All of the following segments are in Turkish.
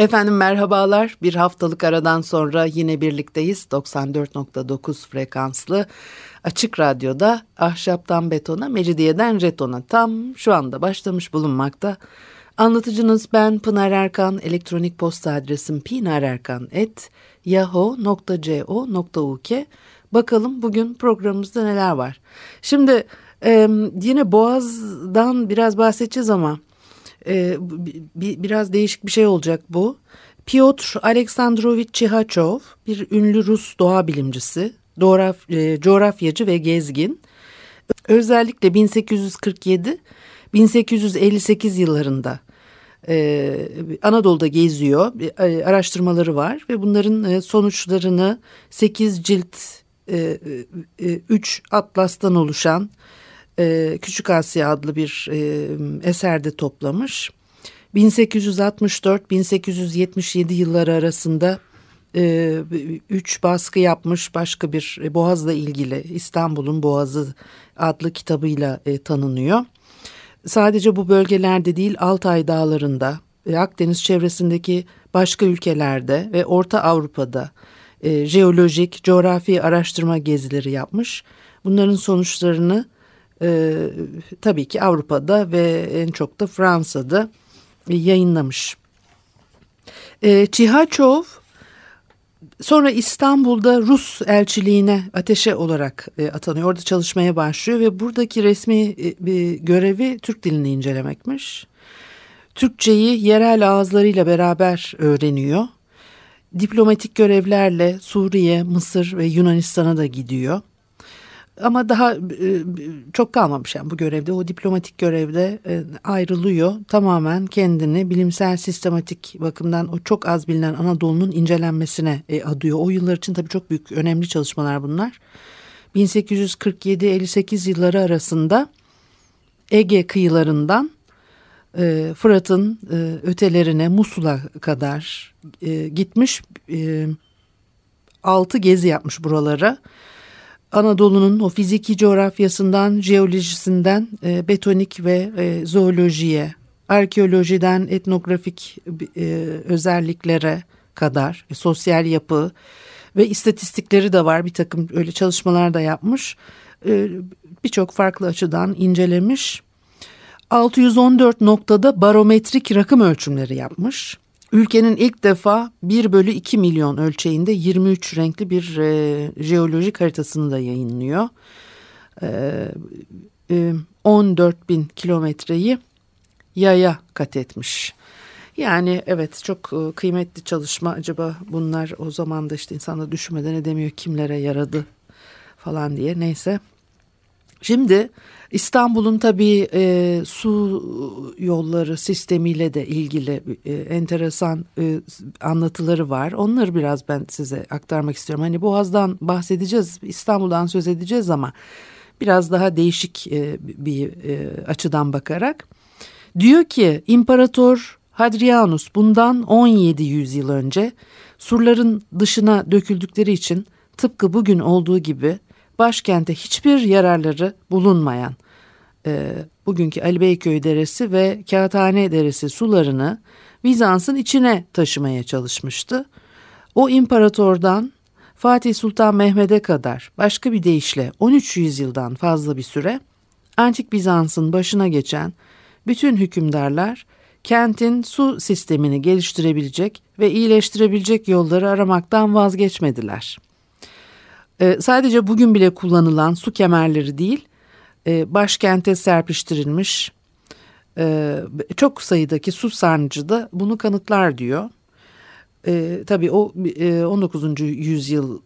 Efendim merhabalar. Bir haftalık aradan sonra yine birlikteyiz. 94.9 frekanslı Açık Radyo'da Ahşaptan Betona, Mecidiyeden Jeton'a tam şu anda başlamış bulunmakta. Anlatıcınız ben Pınar Erkan. Elektronik posta adresim pinarerkan.yahoo.co.uk Bakalım bugün programımızda neler var. Şimdi e, yine Boğaz'dan biraz bahsedeceğiz ama e, bir, biraz değişik bir şey olacak bu. Piotr Aleksandrovich Çihachov bir ünlü Rus doğa bilimcisi, coğraf, e, coğrafyacı ve gezgin. Özellikle 1847-1858 yıllarında e, Anadolu'da geziyor, e, araştırmaları var ve bunların e, sonuçlarını 8 cilt, e, e, 3 atlastan oluşan e, Küçük Asya adlı bir e, eserde toplamış. 1864-1877 yılları arasında e, üç baskı yapmış başka bir e, Boğaz'la ilgili İstanbul'un Boğazı adlı kitabıyla e, tanınıyor. Sadece bu bölgelerde değil Altay dağlarında ve Akdeniz çevresindeki başka ülkelerde ve Orta Avrupa'da e, jeolojik, coğrafi araştırma gezileri yapmış. Bunların sonuçlarını e, tabii ki Avrupa'da ve en çok da Fransa'da yayınlamış. E, Çihaçov sonra İstanbul'da Rus elçiliğine ateşe olarak e, atanıyor. Orada çalışmaya başlıyor ve buradaki resmi e, görevi Türk dilini incelemekmiş. Türkçeyi yerel ağızlarıyla beraber öğreniyor. Diplomatik görevlerle Suriye, Mısır ve Yunanistan'a da gidiyor ama daha e, çok kalmamış yani bu görevde o diplomatik görevde e, ayrılıyor tamamen kendini bilimsel sistematik bakımdan o çok az bilinen Anadolu'nun incelenmesine e, adıyor. O yıllar için tabii çok büyük önemli çalışmalar bunlar. 1847-58 yılları arasında Ege kıyılarından Fırat'ın ötelerine Musul'a kadar gitmiş altı gezi yapmış buralara. Anadolu'nun o fiziki coğrafyasından, jeolojisinden e, betonik ve e, zoolojiye, arkeolojiden etnografik e, özelliklere kadar e, sosyal yapı ve istatistikleri de var. Bir takım öyle çalışmalar da yapmış. E, Birçok farklı açıdan incelemiş. 614 noktada barometrik rakım ölçümleri yapmış. Ülkenin ilk defa 1 bölü 2 milyon ölçeğinde 23 renkli bir e, jeolojik haritasını da yayınlıyor. E, e, 14 bin kilometreyi yaya kat etmiş. Yani evet çok e, kıymetli çalışma. Acaba bunlar o zaman da işte insanlar düşünmeden edemiyor kimlere yaradı falan diye. Neyse. Şimdi İstanbul'un tabii e, su yolları sistemiyle de ilgili e, enteresan e, anlatıları var. Onları biraz ben size aktarmak istiyorum. Hani Boğaz'dan bahsedeceğiz, İstanbul'dan söz edeceğiz ama biraz daha değişik e, bir e, açıdan bakarak. Diyor ki İmparator Hadrianus bundan 17 yüzyıl önce surların dışına döküldükleri için tıpkı bugün olduğu gibi başkente hiçbir yararları bulunmayan e, bugünkü Ali Beyköy Deresi ve Kağıthane Deresi sularını Bizans'ın içine taşımaya çalışmıştı. O imparatordan Fatih Sultan Mehmet'e kadar başka bir deyişle 13 yüzyıldan fazla bir süre Antik Bizans'ın başına geçen bütün hükümdarlar kentin su sistemini geliştirebilecek ve iyileştirebilecek yolları aramaktan vazgeçmediler.'' E, sadece bugün bile kullanılan su kemerleri değil, e, başkente serpiştirilmiş e, çok sayıdaki su sarnıcı da bunu kanıtlar diyor. E, tabii o e, 19. yüzyıl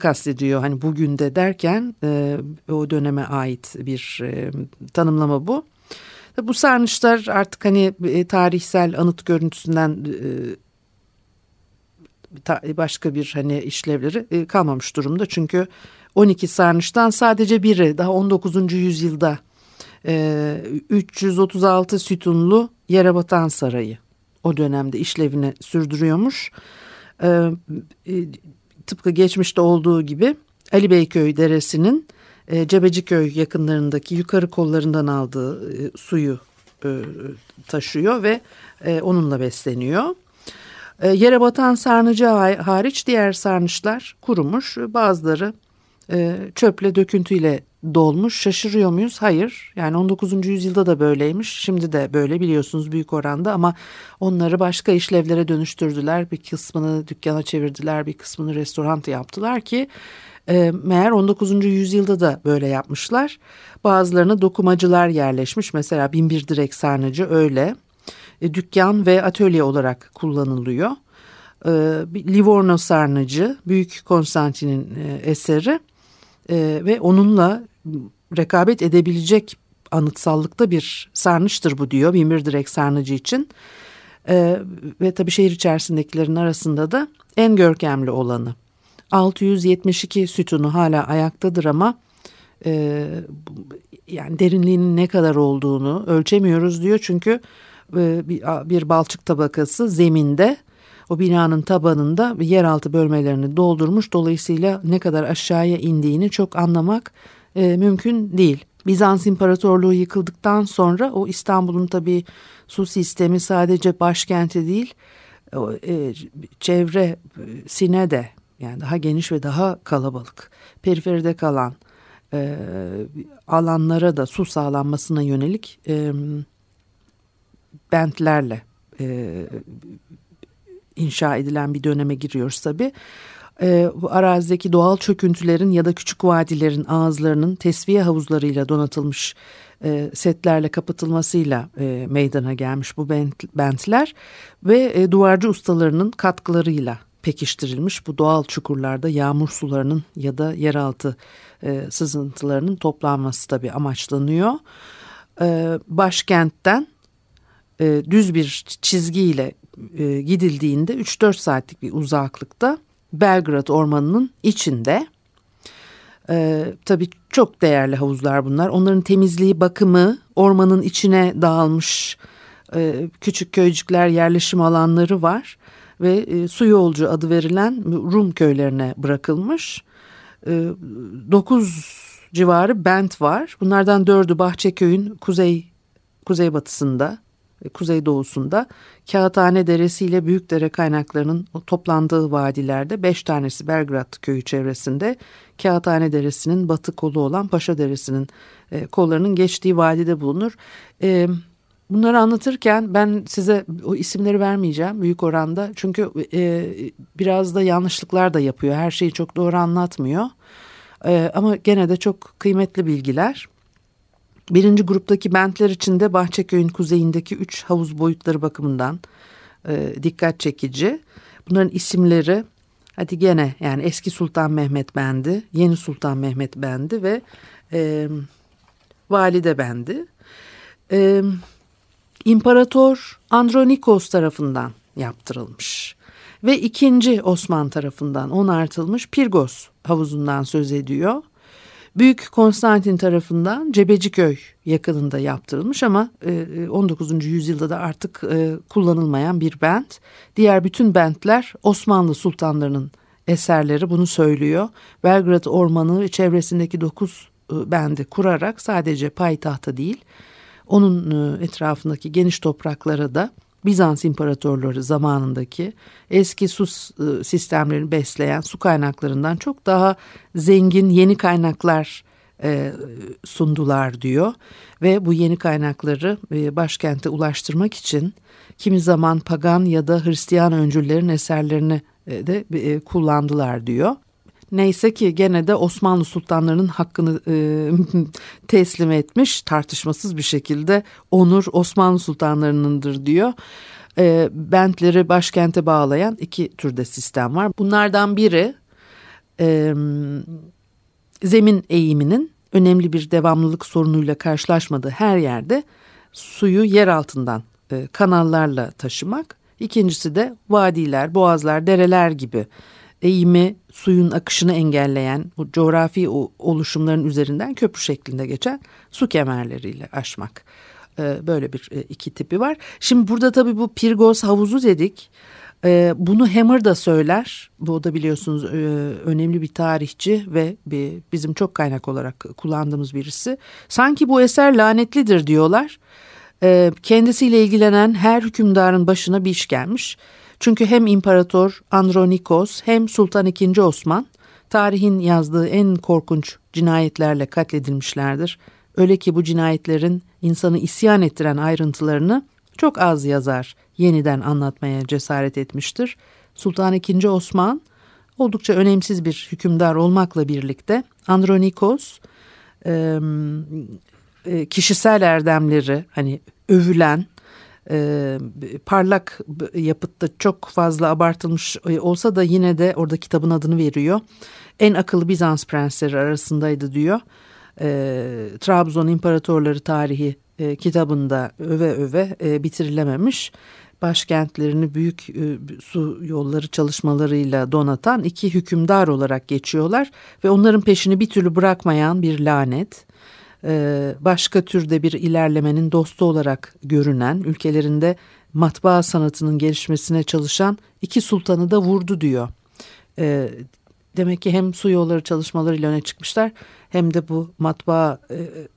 kastediyor hani bugün de derken e, o döneme ait bir e, tanımlama bu. Bu sarnıçlar artık hani e, tarihsel anıt görüntüsünden e, başka bir hani işlevleri e, kalmamış durumda. Çünkü 12 sarnıçtan sadece biri daha 19. yüzyılda 336 sütunlu Yerebatan Sarayı o dönemde işlevini sürdürüyormuş. Tıpkı geçmişte olduğu gibi Ali Beyköy Deresi'nin Cebeciköy yakınlarındaki yukarı kollarından aldığı suyu taşıyor ve onunla besleniyor. Yere batan sarnıcı hariç diğer sarnıçlar kurumuş. Bazıları çöple döküntüyle dolmuş. Şaşırıyor muyuz? Hayır. Yani 19. yüzyılda da böyleymiş. Şimdi de böyle biliyorsunuz büyük oranda ama onları başka işlevlere dönüştürdüler. Bir kısmını dükkana çevirdiler, bir kısmını restoran yaptılar ki e, meğer 19. yüzyılda da böyle yapmışlar. Bazılarına dokumacılar yerleşmiş. Mesela Binbir Direk Sarnıcı öyle. E, dükkan ve atölye olarak kullanılıyor. E, Livorno Sarnıcı Büyük Konstantin'in e, eseri ve onunla rekabet edebilecek anıtsallıkta bir sarnıçtır bu diyor Binbir Direk Sarnıcı için. Ve tabii şehir içerisindekilerin arasında da en görkemli olanı. 672 sütunu hala ayaktadır ama yani derinliğinin ne kadar olduğunu ölçemiyoruz diyor. Çünkü e, bir, balçık tabakası zeminde o binanın tabanında yeraltı bölmelerini doldurmuş. Dolayısıyla ne kadar aşağıya indiğini çok anlamak e, mümkün değil. Bizans İmparatorluğu yıkıldıktan sonra o İstanbul'un tabii su sistemi sadece başkenti değil e, çevre sine de yani daha geniş ve daha kalabalık periferide kalan e, alanlara da su sağlanmasına yönelik e, bentlerle e, inşa edilen bir döneme giriyoruz tabi. E, bu arazideki doğal çöküntülerin ya da küçük vadilerin ağızlarının tesviye havuzlarıyla donatılmış e, setlerle kapatılmasıyla e, meydana gelmiş bu bent, bentler ve e, duvarcı ustalarının katkılarıyla pekiştirilmiş bu doğal çukurlarda yağmur sularının ya da yeraltı e, sızıntılarının toplanması tabi amaçlanıyor. E, başkentten e, düz bir çizgiyle e, gidildiğinde 3-4 saatlik bir uzaklıkta Belgrad Ormanı'nın içinde e, tabii çok değerli havuzlar bunlar. Onların temizliği, bakımı, ormanın içine dağılmış e, küçük köycükler, yerleşim alanları var ve e, su yolcu adı verilen Rum köylerine bırakılmış. E, 9 civarı bent var. Bunlardan dördü Bahçeköy'ün kuzey kuzeybatısında kuzeydoğusunda Kağıthane Deresi ile Büyükdere kaynaklarının toplandığı vadilerde beş tanesi Belgrad köyü çevresinde Kağıthane Deresi'nin batı kolu olan Paşa Deresi'nin e, kollarının geçtiği vadide bulunur. E, bunları anlatırken ben size o isimleri vermeyeceğim büyük oranda çünkü e, biraz da yanlışlıklar da yapıyor her şeyi çok doğru anlatmıyor. E, ama gene de çok kıymetli bilgiler. Birinci gruptaki bentler içinde Bahçeköy'ün kuzeyindeki üç havuz boyutları bakımından e, dikkat çekici. Bunların isimleri hadi gene yani eski Sultan Mehmet Bendi, yeni Sultan Mehmet Bendi ve e, Valide Bendi. E, İmparator Andronikos tarafından yaptırılmış ve ikinci Osman tarafından onartılmış Pirgos havuzundan söz ediyor. Büyük Konstantin tarafından Cebeciköy yakınında yaptırılmış ama 19. E, yüzyılda da artık e, kullanılmayan bir bent. Diğer bütün bentler Osmanlı sultanlarının eserleri bunu söylüyor. Belgrad Ormanı ve çevresindeki dokuz e, bendi kurarak sadece payitahta değil onun etrafındaki geniş topraklara da Bizans imparatorları zamanındaki eski su e, sistemlerini besleyen su kaynaklarından çok daha zengin yeni kaynaklar e, sundular diyor ve bu yeni kaynakları e, başkente ulaştırmak için kimi zaman pagan ya da Hristiyan öncüllerin eserlerini de kullandılar diyor. Neyse ki gene de Osmanlı sultanlarının hakkını e, teslim etmiş tartışmasız bir şekilde onur Osmanlı sultanlarınındır diyor. E, bentleri başkente bağlayan iki türde sistem var. Bunlardan biri e, zemin eğiminin önemli bir devamlılık sorunuyla karşılaşmadığı her yerde suyu yer altından e, kanallarla taşımak. İkincisi de vadiler, boğazlar, dereler gibi eğimi, suyun akışını engelleyen bu coğrafi oluşumların üzerinden köprü şeklinde geçen su kemerleriyle aşmak. Ee, böyle bir e, iki tipi var. Şimdi burada tabii bu Pirgos havuzu dedik. Ee, bunu Hammer da söyler. Bu da biliyorsunuz e, önemli bir tarihçi ve bizim çok kaynak olarak kullandığımız birisi. Sanki bu eser lanetlidir diyorlar. Kendisiyle ilgilenen her hükümdarın başına bir iş gelmiş. Çünkü hem İmparator Andronikos hem Sultan II. Osman tarihin yazdığı en korkunç cinayetlerle katledilmişlerdir. Öyle ki bu cinayetlerin insanı isyan ettiren ayrıntılarını çok az yazar yeniden anlatmaya cesaret etmiştir. Sultan II. Osman oldukça önemsiz bir hükümdar olmakla birlikte Andronikos kişisel erdemleri hani övülen e, parlak yapıtta çok fazla abartılmış olsa da yine de orada kitabın adını veriyor. En akıllı Bizans prensleri arasındaydı diyor. E, Trabzon İmparatorları Tarihi e, kitabında öve öve e, bitirilememiş başkentlerini büyük e, su yolları çalışmalarıyla donatan iki hükümdar olarak geçiyorlar ve onların peşini bir türlü bırakmayan bir lanet e, başka türde bir ilerlemenin dostu olarak görünen ülkelerinde matbaa sanatının gelişmesine çalışan iki sultanı da vurdu diyor. E, demek ki hem su yolları çalışmalarıyla öne çıkmışlar hem de bu matbaa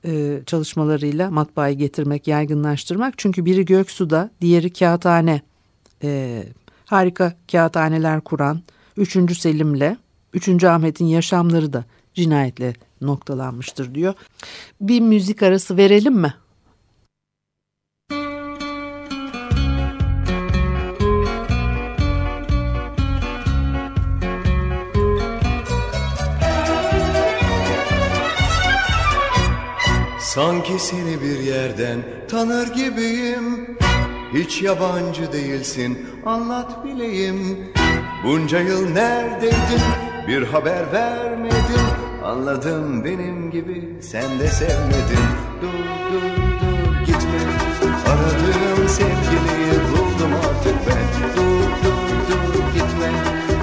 e, çalışmalarıyla matbaayı getirmek, yaygınlaştırmak. Çünkü biri Göksu'da, diğeri Kağıthane. harika kağıthaneler kuran 3. Selim'le 3. Ahmet'in yaşamları da cinayetle noktalanmıştır diyor. Bir müzik arası verelim mi? Sanki seni bir yerden tanır gibiyim Hiç yabancı değilsin anlat bileyim Bunca yıl neredeydin bir haber vermedin Anladım benim gibi sen de sevmedin. Dur dur dur gitme. Aradığım sevgiliyi buldum artık ben. Dur dur dur gitme.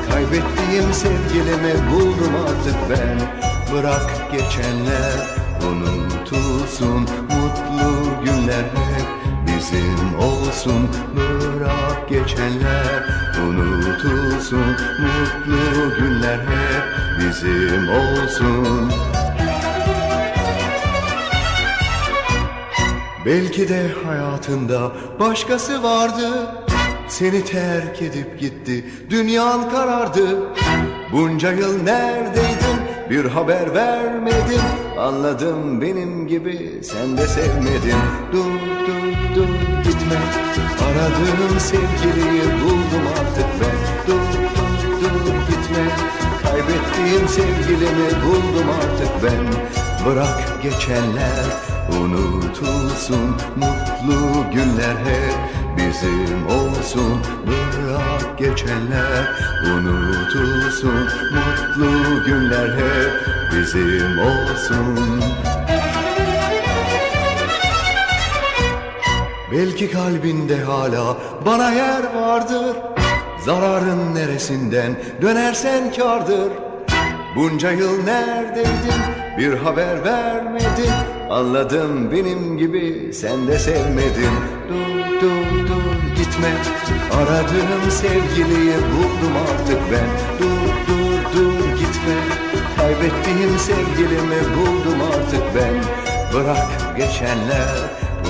Kaybettiğim sevgilimi buldum artık ben. Bırak geçenler unutulsun Mutlu günler hep bizim olsun. Bırak geçenler unutulsun. Mutlu günler hep bizim olsun. Belki de hayatında başkası vardı. Seni terk edip gitti dünyan karardı. Bunca yıl neredeydin bir haber vermedin. Anladım benim gibi sen de sevmedin. Dur dur dur gitme. Aradığım sevgiliyi buldum artık ben. Dur dur gitme. Kaybettiğim sevgilimi buldum artık ben. Bırak geçenler unutulsun. Mutlu günler hep bizim olsun. Bırak geçenler unutulsun. Mutlu günler hep bizim olsun Belki kalbinde hala bana yer vardır. Zararın neresinden dönersen kardır Bunca yıl neredeydin? Bir haber vermedin. Anladım benim gibi sen de sevmedin. Dur dur dur gitme. Aradığım sevgiliyi buldum artık ben. Dur dur dur gitme. Kaybettiğim sevgilimi buldum artık ben. Bırak geçenler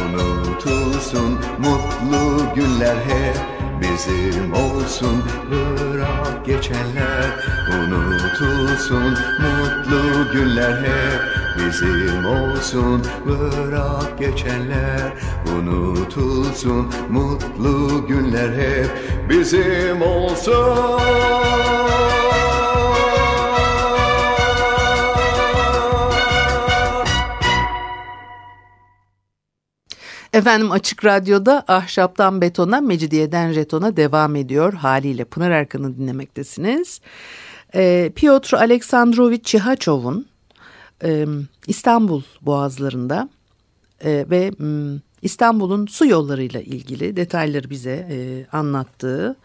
unutulsun Mutlu günler hep bizim olsun. Bırak geçenler unutulsun Mutlu günler hep bizim olsun. Bırak geçenler unutulsun Mutlu günler hep bizim olsun Efendim Açık Radyo'da Ahşaptan Betona, Mecidiyeden Jeton'a devam ediyor. Haliyle Pınar Erkan'ı dinlemektesiniz. Ee, Piotr Aleksandrovich Çihaçov'un e, İstanbul boğazlarında e, ve İstanbul'un su yollarıyla ilgili detayları bize e, anlattığı,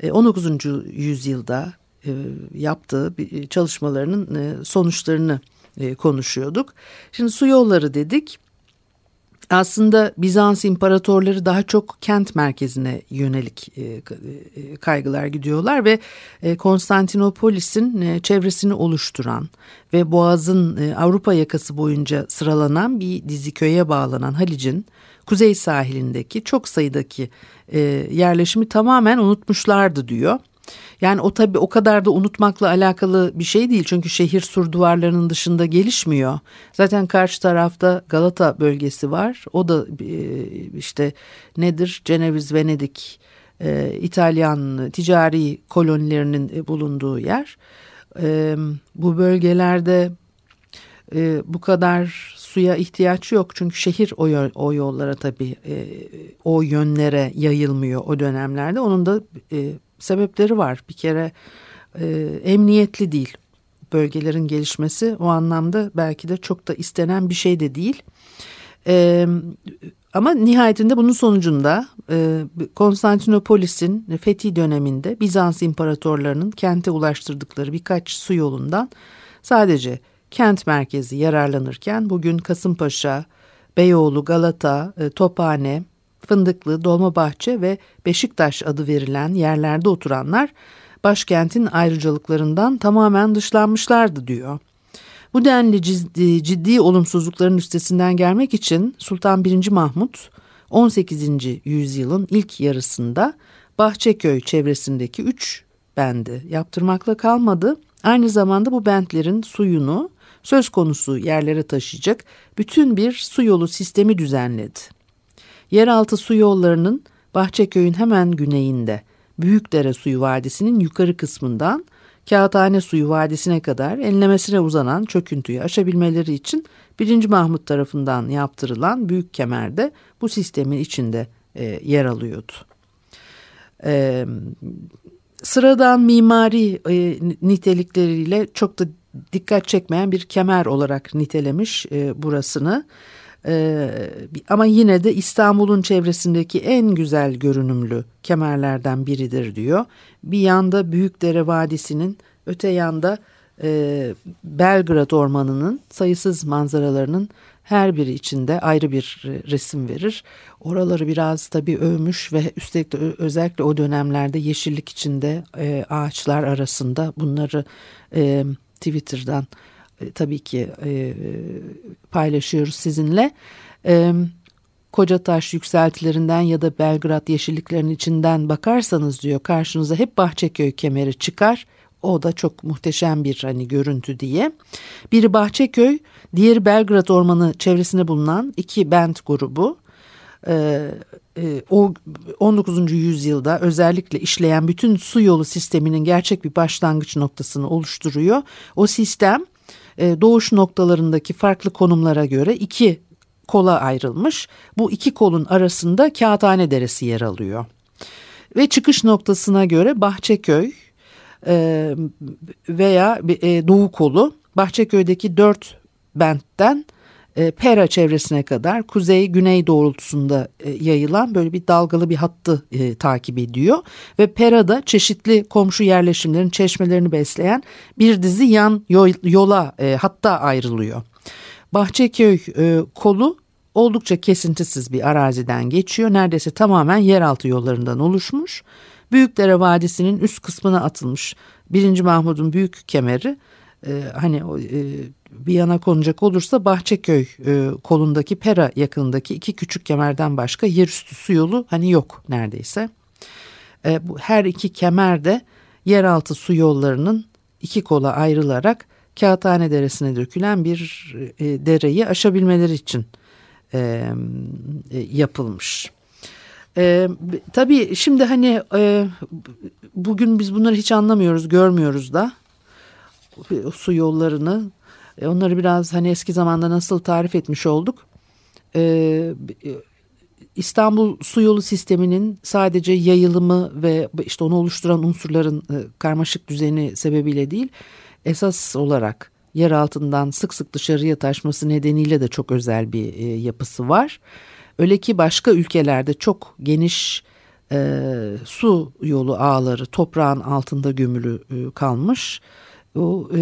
e, 19. yüzyılda e, yaptığı çalışmalarının e, sonuçlarını e, konuşuyorduk. Şimdi su yolları dedik aslında Bizans imparatorları daha çok kent merkezine yönelik e, e, kaygılar gidiyorlar ve e, Konstantinopolis'in çevresini oluşturan ve Boğaz'ın Avrupa yakası boyunca sıralanan bir dizi köye bağlanan Halic'in kuzey sahilindeki çok sayıdaki yerleşimi tamamen unutmuşlardı diyor. Yani o tabii o kadar da unutmakla alakalı bir şey değil. Çünkü şehir sur duvarlarının dışında gelişmiyor. Zaten karşı tarafta Galata bölgesi var. O da e, işte nedir? Ceneviz, Venedik, e, İtalyan ticari kolonilerinin e, bulunduğu yer. Bu bölgelerde bu kadar suya ihtiyaç yok çünkü şehir o, yollara tabii o yönlere yayılmıyor o dönemlerde. Onun da sebepleri var. Bir kere e, emniyetli değil bölgelerin gelişmesi o anlamda belki de çok da istenen bir şey de değil. E, ama nihayetinde bunun sonucunda e, Konstantinopolis'in fethi döneminde Bizans imparatorlarının kente ulaştırdıkları birkaç su yolundan sadece kent merkezi yararlanırken bugün Kasımpaşa, Beyoğlu, Galata, e, Tophane, Fındıklı, Dolmabahçe ve Beşiktaş adı verilen yerlerde oturanlar başkentin ayrıcalıklarından tamamen dışlanmışlardı diyor. Bu denli ciddi, ciddi olumsuzlukların üstesinden gelmek için Sultan 1. Mahmut 18. yüzyılın ilk yarısında Bahçeköy çevresindeki üç bendi yaptırmakla kalmadı. Aynı zamanda bu bentlerin suyunu söz konusu yerlere taşıyacak bütün bir su yolu sistemi düzenledi yeraltı su yollarının Bahçeköy'ün hemen güneyinde Büyükdere Suyu Vadisi'nin yukarı kısmından Kağıthane Suyu Vadisi'ne kadar enlemesine uzanan çöküntüyü aşabilmeleri için 1. Mahmut tarafından yaptırılan Büyük Kemer'de bu sistemin içinde e, yer alıyordu. E, sıradan mimari e, nitelikleriyle çok da dikkat çekmeyen bir kemer olarak nitelemiş e, burasını. Ee, ama yine de İstanbul'un çevresindeki en güzel görünümlü kemerlerden biridir diyor. Bir yanda Büyükdere Vadisi'nin öte yanda e, Belgrad Ormanı'nın sayısız manzaralarının her biri içinde ayrı bir resim verir. Oraları biraz tabii övmüş ve üstelik de özellikle o dönemlerde yeşillik içinde e, ağaçlar arasında bunları e, Twitter'dan e, tabii ki e, paylaşıyoruz sizinle. E, Kocataş yükseltilerinden ya da Belgrad yeşilliklerinin içinden bakarsanız diyor karşınıza hep Bahçeköy kemeri çıkar. O da çok muhteşem bir hani görüntü diye. Biri Bahçeköy, diğeri Belgrad Ormanı çevresinde bulunan iki band grubu. Ee, e, o 19. yüzyılda özellikle işleyen bütün su yolu sisteminin gerçek bir başlangıç noktasını oluşturuyor. O sistem e, doğuş noktalarındaki farklı konumlara göre iki kola ayrılmış. Bu iki kolun arasında Kağıthane Deresi yer alıyor. Ve çıkış noktasına göre Bahçeköy e, veya e, Doğu kolu Bahçeköy'deki dört bentten e, Pera çevresine kadar kuzey-güney doğrultusunda e, yayılan böyle bir dalgalı bir hattı e, takip ediyor. Ve Pera'da çeşitli komşu yerleşimlerin çeşmelerini besleyen bir dizi yan yola e, hatta ayrılıyor. Bahçeköy e, kolu oldukça kesintisiz bir araziden geçiyor. Neredeyse tamamen yeraltı yollarından oluşmuş. Büyükdere Vadisi'nin üst kısmına atılmış 1. Mahmud'un büyük kemeri e, hani e, bir yana konacak olursa Bahçeköy e, kolundaki Pera yakınındaki iki küçük kemerden başka yerüstü su yolu hani yok neredeyse. Bu her iki kemer de yeraltı su yollarının iki kola ayrılarak Kağıthane Deresi'ne dökülen bir dereyi aşabilmeleri için yapılmış. E, tabii şimdi hani e, bugün biz bunları hiç anlamıyoruz, görmüyoruz da su yollarını e, onları biraz hani eski zamanda nasıl tarif etmiş olduk. Ee, İstanbul su yolu sisteminin sadece yayılımı ve işte onu oluşturan unsurların e, karmaşık düzeni sebebiyle değil, esas olarak yer altından sık sık dışarıya taşması nedeniyle de çok özel bir e, yapısı var. Öyle ki başka ülkelerde çok geniş e, su yolu ağları toprağın altında gömülü e, kalmış. O, e,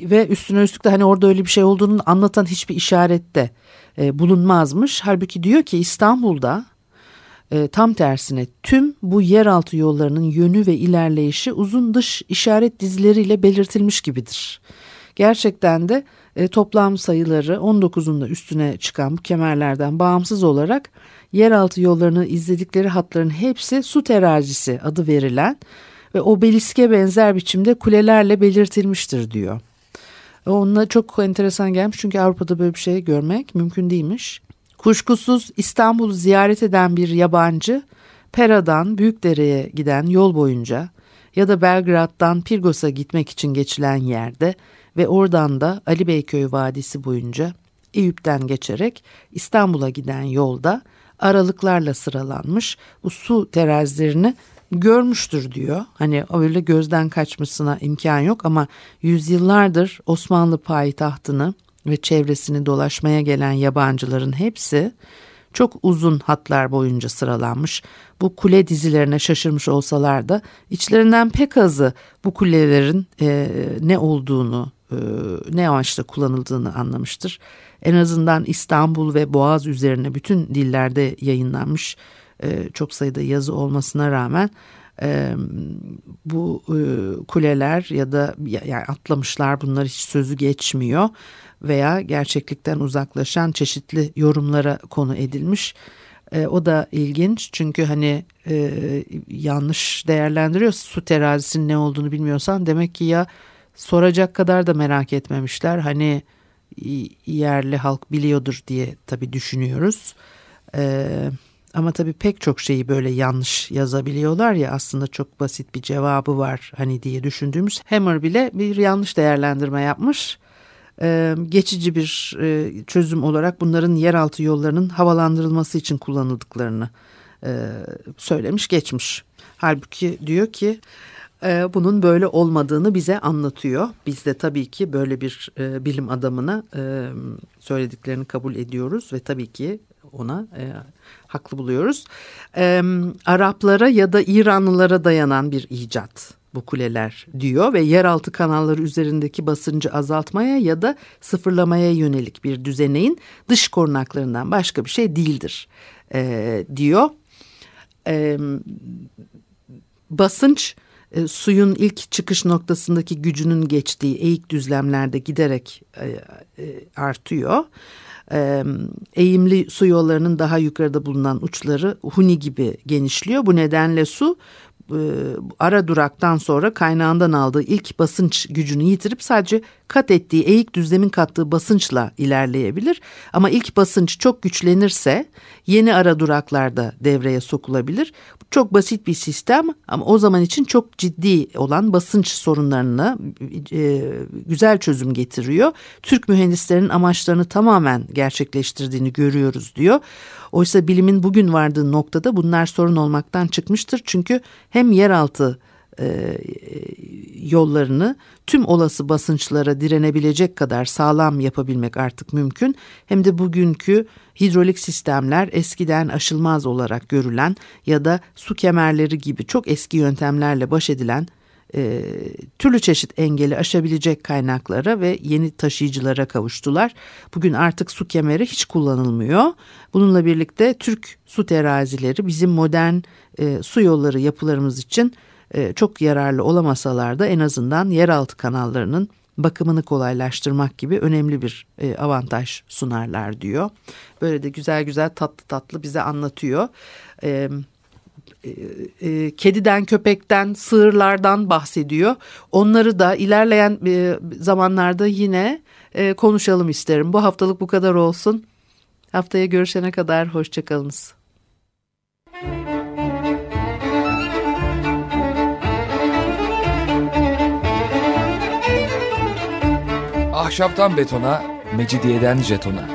ve üstüne üstlük de hani orada öyle bir şey olduğunu anlatan hiçbir işarette e, bulunmazmış. Halbuki diyor ki İstanbul'da e, tam tersine tüm bu yeraltı yollarının yönü ve ilerleyişi uzun dış işaret dizileriyle belirtilmiş gibidir. Gerçekten de e, toplam sayıları 19'un da üstüne çıkan bu kemerlerden bağımsız olarak yeraltı yollarını izledikleri hatların hepsi su terazisi adı verilen ve obeliske benzer biçimde kulelerle belirtilmiştir diyor. Onunla çok enteresan gelmiş çünkü Avrupa'da böyle bir şey görmek mümkün değilmiş. Kuşkusuz İstanbul'u ziyaret eden bir yabancı Pera'dan Büyükdere'ye giden yol boyunca ya da Belgrad'dan Pirgos'a gitmek için geçilen yerde ve oradan da Ali Beyköy Vadisi boyunca Eyüp'ten geçerek İstanbul'a giden yolda aralıklarla sıralanmış bu su terazilerini görmüştür diyor. Hani öyle gözden kaçmasına imkan yok ama yüzyıllardır Osmanlı payitahtını ve çevresini dolaşmaya gelen yabancıların hepsi çok uzun hatlar boyunca sıralanmış. Bu kule dizilerine şaşırmış olsalar da içlerinden pek azı bu kulelerin e, ne olduğunu, e, ne amaçla kullanıldığını anlamıştır. En azından İstanbul ve Boğaz üzerine bütün dillerde yayınlanmış e, çok sayıda yazı olmasına rağmen e, bu e, kuleler ya da yani atlamışlar bunlar hiç sözü geçmiyor veya gerçeklikten uzaklaşan çeşitli yorumlara konu edilmiş. O da ilginç çünkü hani e, yanlış değerlendiriyor su terazisinin ne olduğunu bilmiyorsan demek ki ya soracak kadar da merak etmemişler. Hani yerli halk biliyordur diye tabii düşünüyoruz. Evet ama tabii pek çok şeyi böyle yanlış yazabiliyorlar ya aslında çok basit bir cevabı var hani diye düşündüğümüz Hammer bile bir yanlış değerlendirme yapmış. Ee, geçici bir e, çözüm olarak bunların yeraltı yollarının havalandırılması için kullanıldıklarını e, söylemiş geçmiş. Halbuki diyor ki e, bunun böyle olmadığını bize anlatıyor. Biz de tabii ki böyle bir e, bilim adamına e, söylediklerini kabul ediyoruz ve tabii ki ona e, haklı buluyoruz. E, Araplara ya da İranlılara dayanan bir icat bu kuleler diyor ve yeraltı kanalları üzerindeki basıncı azaltmaya ya da sıfırlamaya yönelik bir düzeneğin dış korunaklarından başka bir şey değildir e, diyor. E, basınç e, suyun ilk çıkış noktasındaki gücünün geçtiği eğik düzlemlerde giderek e, e, artıyor e, eğimli su yollarının daha yukarıda bulunan uçları huni gibi genişliyor. Bu nedenle su ara duraktan sonra kaynağından aldığı ilk basınç gücünü yitirip sadece kat ettiği eğik düzlemin kattığı basınçla ilerleyebilir. Ama ilk basınç çok güçlenirse yeni ara duraklarda devreye sokulabilir. Çok basit bir sistem ama o zaman için çok ciddi olan basınç sorunlarına e, güzel çözüm getiriyor. Türk mühendislerinin amaçlarını tamamen gerçekleştirdiğini görüyoruz diyor. Oysa bilimin bugün vardığı noktada bunlar sorun olmaktan çıkmıştır. Çünkü hem yeraltı e, yollarını tüm olası basınçlara direnebilecek kadar sağlam yapabilmek artık mümkün. Hem de bugünkü hidrolik sistemler eskiden aşılmaz olarak görülen ya da su kemerleri gibi çok eski yöntemlerle baş edilen e, türlü çeşit engeli aşabilecek kaynaklara ve yeni taşıyıcılara kavuştular. Bugün artık su kemeri hiç kullanılmıyor. Bununla birlikte Türk su terazileri bizim modern e, su yolları yapılarımız için e, çok yararlı olamasalar da en azından yeraltı kanallarının bakımını kolaylaştırmak gibi önemli bir e, avantaj sunarlar diyor. Böyle de güzel güzel tatlı tatlı bize anlatıyor. E, e, e, kediden, köpekten, sığırlardan bahsediyor. Onları da ilerleyen e, zamanlarda yine e, konuşalım isterim. Bu haftalık bu kadar olsun. Haftaya görüşene kadar hoşçakalınız. Ahşaptan betona, mecidiyeden jetona.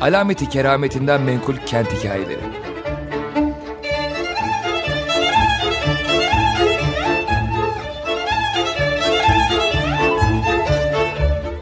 Alameti kerametinden menkul kent hikayeleri.